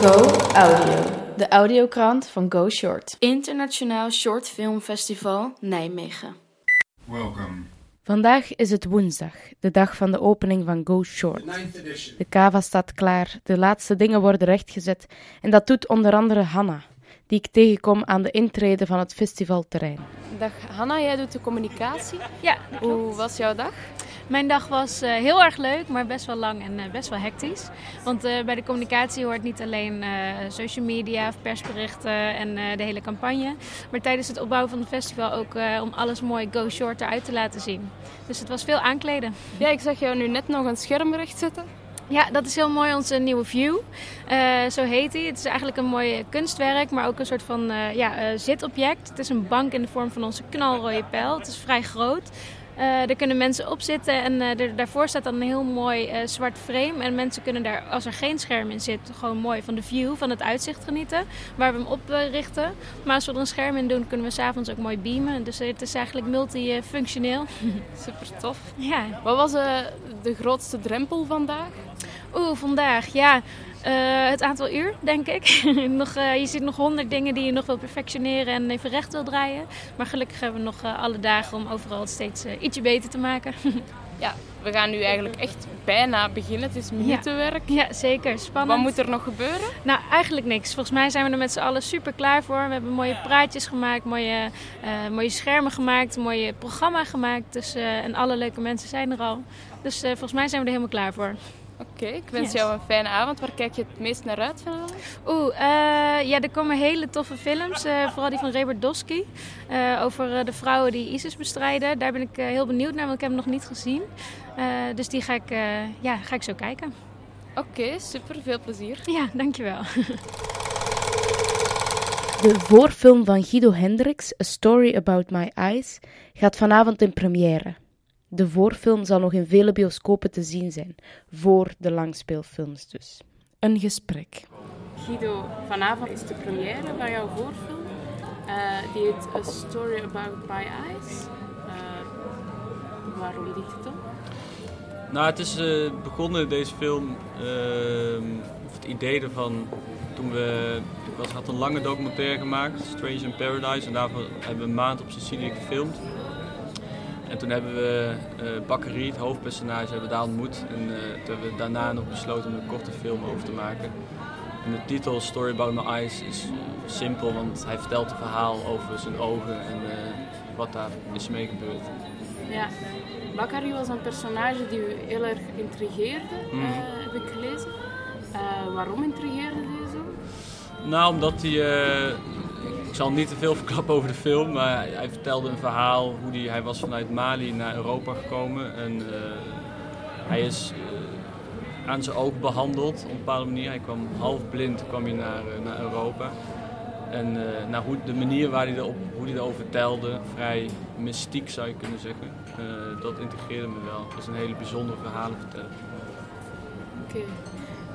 Go Audio, de audiokrant van Go Short. Internationaal Short Film Festival Nijmegen. Welcome. Vandaag is het woensdag, de dag van de opening van Go Short. De kava staat klaar, de laatste dingen worden rechtgezet en dat doet onder andere Hanna, die ik tegenkom aan de intrede van het festivalterrein. Dag Hanna, jij doet de communicatie. Ja, Hoe was jouw dag? Mijn dag was uh, heel erg leuk, maar best wel lang en uh, best wel hectisch. Want uh, bij de communicatie hoort niet alleen social media of persberichten en de hele campagne. Maar tijdens het opbouwen van het festival ook om alles mooi Go Short eruit te laten zien. Dus het was veel aankleden. Ja, ik zag jou nu net nog een scherm rechtzetten. Ja, dat is heel mooi, onze nieuwe view. Uh, zo heet hij. Het is eigenlijk een mooi kunstwerk, maar ook een soort van uh, ja, uh, zitobject. Het is een bank in de vorm van onze knalrode pijl. Het is vrij groot. Uh, er kunnen mensen op zitten en uh, er, daarvoor staat dan een heel mooi uh, zwart frame. En mensen kunnen daar, als er geen scherm in zit, gewoon mooi van de view, van het uitzicht genieten. Waar we hem op richten. Maar als we er een scherm in doen, kunnen we s'avonds ook mooi beamen. Dus het is eigenlijk multifunctioneel. Super tof. Ja. Wat was de grootste drempel vandaag? Oeh, vandaag, ja. Uh, het aantal uur, denk ik. nog, uh, je ziet nog honderd dingen die je nog wil perfectioneren en even recht wil draaien. Maar gelukkig hebben we nog uh, alle dagen om overal het steeds ietsje beter te maken. ja, we gaan nu eigenlijk echt bijna beginnen. Het is minutenwerk. Ja, ja, zeker. Spannend. Wat moet er nog gebeuren? Nou, eigenlijk niks. Volgens mij zijn we er met z'n allen super klaar voor. We hebben mooie praatjes gemaakt, mooie, mooie schermen gemaakt, een mooie programma gemaakt. Dus, en alle leuke mensen zijn er al. Dus volgens mij zijn we er helemaal klaar voor. Oké, okay, ik wens yes. jou een fijne avond. Waar kijk je het meest naar uit vanavond? Oeh, uh, ja, er komen hele toffe films. Uh, vooral die van Robert Dosky. Uh, over de vrouwen die ISIS bestrijden. Daar ben ik heel benieuwd naar, want ik heb hem nog niet gezien. dus die ga ik, ja, ga ik zo kijken. Oké, okay, super. Veel plezier. Ja, dankjewel. De voorfilm van Guido Hendricks, A Story About My Eyes, gaat vanavond in première. De voorfilm zal nog in vele bioscopen te zien zijn, voor de langspeelfilms dus. Een gesprek. Guido, vanavond is de première van jouw voorfilm. Uh, die heet A Story About My Eyes. Uh, waarom die titel? Nou, het is uh, begonnen, deze film, of het idee ervan, toen we... Ik was, had een lange documentaire gemaakt, Strange in Paradise, en daarvoor hebben we een maand op Sicilië gefilmd. En toen hebben we uh, Bakkerie, het hoofdpersonage, hebben we daar ontmoet. En uh, toen hebben we daarna nog besloten om een korte film over te maken. En de titel Story About My Eyes is uh, simpel, want hij vertelt een verhaal over zijn ogen en wat daar is mee gebeurd. Ja, Bakkerie was een personage die u heel erg intrigeerde, mm. heb ik gelezen. waarom intrigeerde hij zo? Nou, omdat hij ik zal niet te veel verklappen over de film, maar hij vertelde een verhaal hoe hij, hij was vanuit Mali naar Europa gekomen. En uh, hij is uh, aan zijn oog behandeld op een bepaalde manier. Hij kwam half blind kwam hij naar, uh, naar Europa. En nou, hoe, de manier waar hij erop, hoe hij erover vertelde, vrij mystiek zou je kunnen zeggen, dat integreerde me wel. Dat is een hele bijzondere verhalen vertellen. Oké,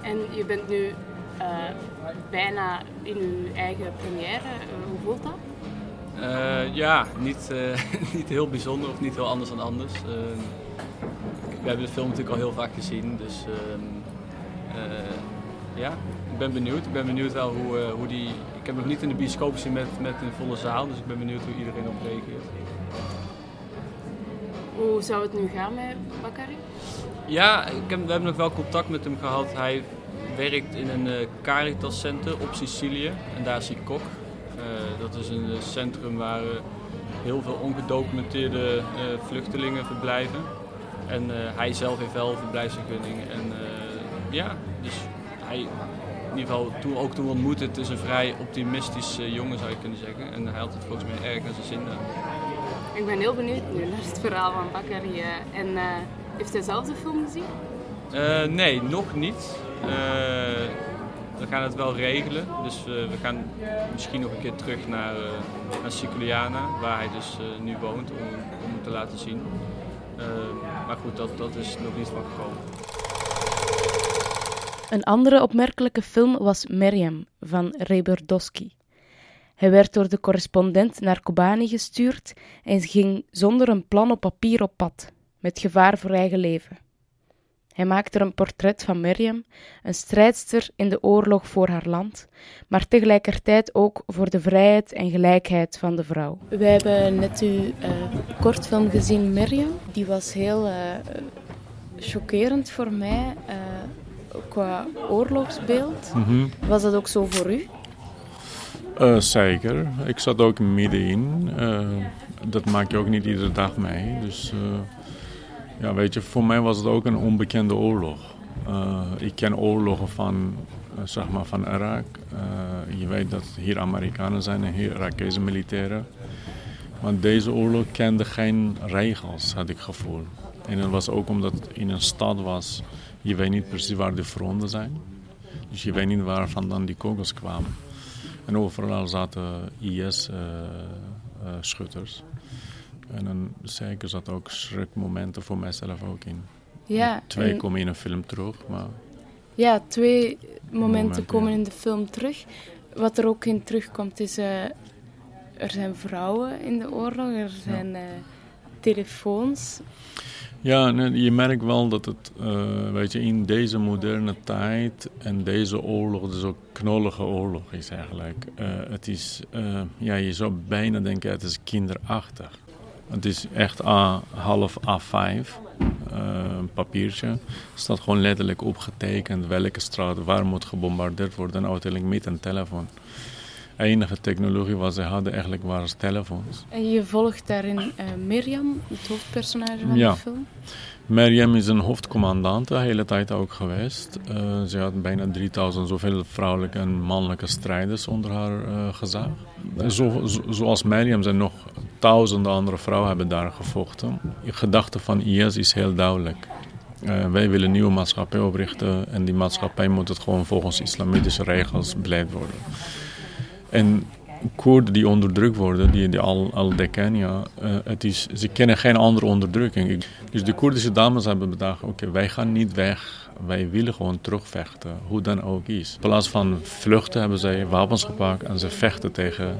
en je bent nu uh, bijna in uw eigen première. Uh, hoe voelt dat? Uh, ja, niet, niet heel bijzonder of niet heel anders dan anders. we hebben de film natuurlijk al heel vaak gezien, dus ja, ik ben benieuwd. Ik ben benieuwd wel hoe, hoe die... Ik heb nog niet in de bioscoop gezien met, met een volle zaal, dus ik ben benieuwd hoe iedereen op reageert. Hoe zou het nu gaan met Bakari? Ja, ik heb, we hebben nog wel contact met hem gehad. Hij werkt in een uh, Caritas Center op Sicilië en daar is hij kok. Uh, dat is een centrum waar heel veel ongedocumenteerde vluchtelingen verblijven. En hij zelf heeft wel een verblijfsvergunning. En ja, dus hij, in ieder geval toen, ook toen we ontmoetten, het is een vrij optimistisch jongen zou je kunnen zeggen. En hij had het volgens mij erg naar zijn zin. Ik ben heel benieuwd nu naar het verhaal van Bakari. en heeft hij zelf de film gezien? Nee, nog niet. Uh, we gaan het wel regelen. Dus uh, we gaan misschien nog een keer terug naar, naar Siciliana, waar hij dus nu woont, om, om het te laten zien. maar goed, dat, dat is nog niet van gekomen. Een andere opmerkelijke film was Miriam van Reberdowski. Hij werd door de correspondent naar Kobani gestuurd en ging zonder een plan op papier op pad, met gevaar voor eigen leven. Hij maakt er een portret van Miriam, een strijdster in de oorlog voor haar land, maar tegelijkertijd ook voor de vrijheid en gelijkheid van de vrouw. Wij hebben net uw uh, kortfilm gezien, Miriam. Die was heel uh, chockerend voor mij uh, qua oorlogsbeeld. Mm -hmm. Was dat ook zo voor u? Uh, zeker. Ik zat ook middenin. Uh, dat maak je ook niet iedere dag mee. Dus uh, ja, weet je, voor mij was het ook een onbekende oorlog. ik ken oorlogen van, zeg maar, van Irak. je weet dat hier Amerikanen zijn en hier Irakese militairen. Maar deze oorlog kende geen regels, had ik gevoel. En dat was ook omdat het in een stad was. Je weet niet precies waar de fronten zijn. Dus je weet niet waar vandaan die kogels kwamen. En overal zaten IS-schutters. Eh, en dan zeker zat ook schrikmomenten voor mijzelf ook in. Ja, twee en... komen in een film terug, maar... Ja, twee momenten, komen in de film terug. Wat er ook in terugkomt is... Uh, er zijn vrouwen in de oorlog, er zijn ja. uh, telefoons. Ja, je merkt wel dat het, uh, weet je, in deze moderne tijd en deze oorlog, dus ook knollige oorlog is eigenlijk. Uh, het is, uh, ja, je zou bijna denken, het is kinderachtig. Het is echt A, half A5, een papiertje. Er staat gewoon letterlijk opgetekend welke straat waar moet gebombardeerd worden. En uiteindelijk met een telefoon enige technologie wat ze hadden eigenlijk waren telefoons. En je volgt daarin uh, Mirjam, het hoofdpersonage van ja. de film? Mirjam is een hoofdcommandant de hele tijd ook geweest. Uh, ze had bijna 3000 zoveel vrouwelijke en mannelijke strijders onder haar uh, gezag. Zo, zo, zoals Mirjam zijn nog duizenden andere vrouwen hebben daar gevochten. De gedachte van IS is heel duidelijk. Uh, wij willen een nieuwe maatschappij oprichten en die maatschappij moet het gewoon volgens islamitische regels beleid worden. En Koerden die onderdrukt worden, die, die al, al decennia, uh, het is, ze kennen geen andere onderdrukking. Dus de Koerdische dames hebben bedacht, oké, wij gaan niet weg. Wij willen gewoon terugvechten, hoe dan ook is. In plaats van vluchten hebben zij wapens gepakt en ze vechten tegen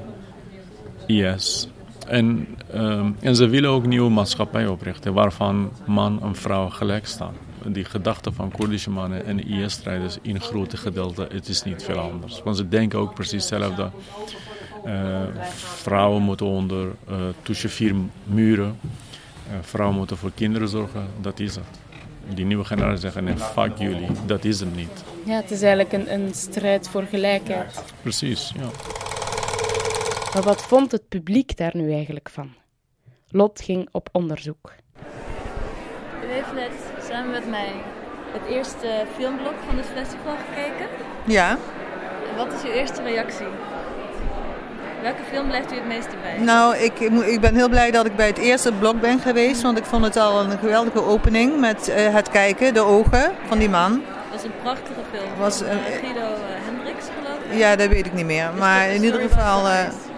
IS. En, uh, en ze willen ook een nieuwe maatschappij oprichten, waarvan man en vrouw gelijk staan die gedachte van Koerdische mannen en IS-strijders in grote gedeelte, het is niet veel anders. Want ze denken ook precies hetzelfde. Uh, vrouwen moeten onder uh, tussen vier muren. Uh, vrouwen moeten voor kinderen zorgen, dat is het. Die nieuwe generatie zeggen, nee, fuck jullie, dat is het niet. Ja, het is eigenlijk een, een strijd voor gelijkheid. Precies, ja. Maar wat vond het publiek daar nu eigenlijk van? Lot ging op onderzoek. U heeft net samen met mij het eerste filmblok van het festival gekeken. Ja. Wat is uw eerste reactie? Welke film blijft u het meeste bij? Nou, ik, ik ben heel blij dat ik bij het eerste blok ben geweest. Want ik vond het al een geweldige opening met uh, het kijken, de ogen van die man. Het was een prachtige film. Was, uh, Guido uh, Hendricks geloof ik? Ja, dat weet ik niet meer. maar in ieder geval,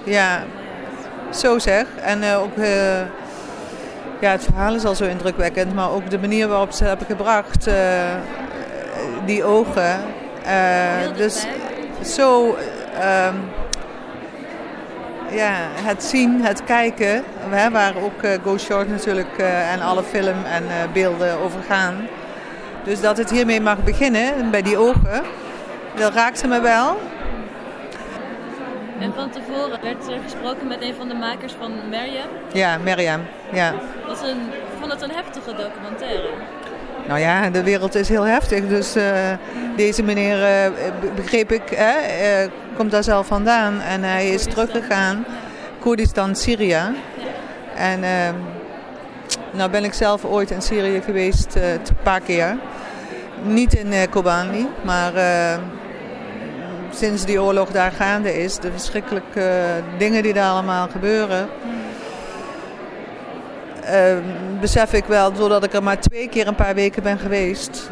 ja, zo zeg. En ook ja, het verhaal is al zo indrukwekkend, maar ook de manier waarop ze hebben gebracht, uh, die ogen. Uh, dus zo, uh, ja, het zien, het kijken, hè, waar ook uh, Go Short natuurlijk en alle film en beelden over gaan. Dus dat het hiermee mag beginnen, bij die ogen, dat raakte me wel. En van tevoren werd er gesproken met een van de makers van Meriem. Ja, Meriem, ja. Was een, ik vond het een heftige documentaire. Nou ja, de wereld is heel heftig. Dus uh, deze meneer, uh, begreep ik, uh, komt daar zelf vandaan. En hij is teruggegaan. Koerdistan, Syrië. Ja. En nou ben ik zelf ooit in Syrië geweest, een paar keer. Niet in Kobani, maar sinds die oorlog daar gaande is, de verschrikkelijke dingen die daar allemaal gebeuren. Uh, besef ik wel, doordat ik er maar twee keer een paar weken ben geweest,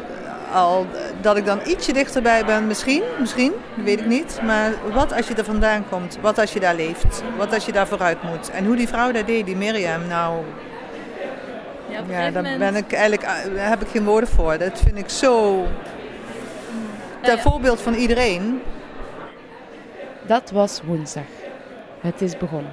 al dat ik dan ietsje dichterbij ben, misschien, misschien, dat weet ik niet. Maar wat als je er vandaan komt, wat als je daar leeft, wat als je daar vooruit moet. En hoe die vrouw dat deed, die Miriam, nou, ja, ja daar ben ik eigenlijk, heb ik geen woorden voor. Dat vind ik zo, ter voorbeeld van iedereen. Dat was woensdag. Het is begonnen.